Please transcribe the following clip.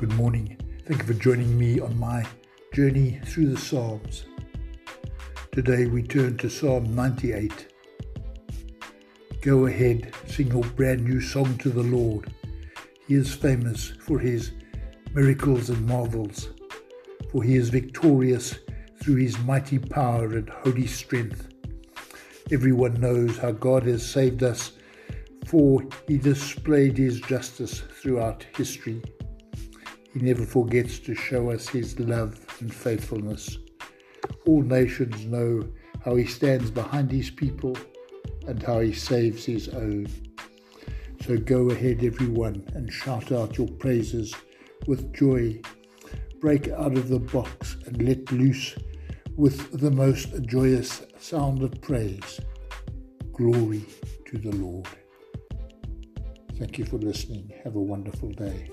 Good morning. Thank you for joining me on my journey through the Psalms. Today we turn to Psalm 98. Go ahead, sing your brand new song to the Lord. He is famous for his miracles and marvels, for he is victorious through his mighty power and holy strength. Everyone knows how God has saved us, for he displayed his justice throughout history. He never forgets to show us his love and faithfulness. All nations know how he stands behind his people and how he saves his own. So go ahead, everyone, and shout out your praises with joy. Break out of the box and let loose with the most joyous sound of praise. Glory to the Lord. Thank you for listening. Have a wonderful day.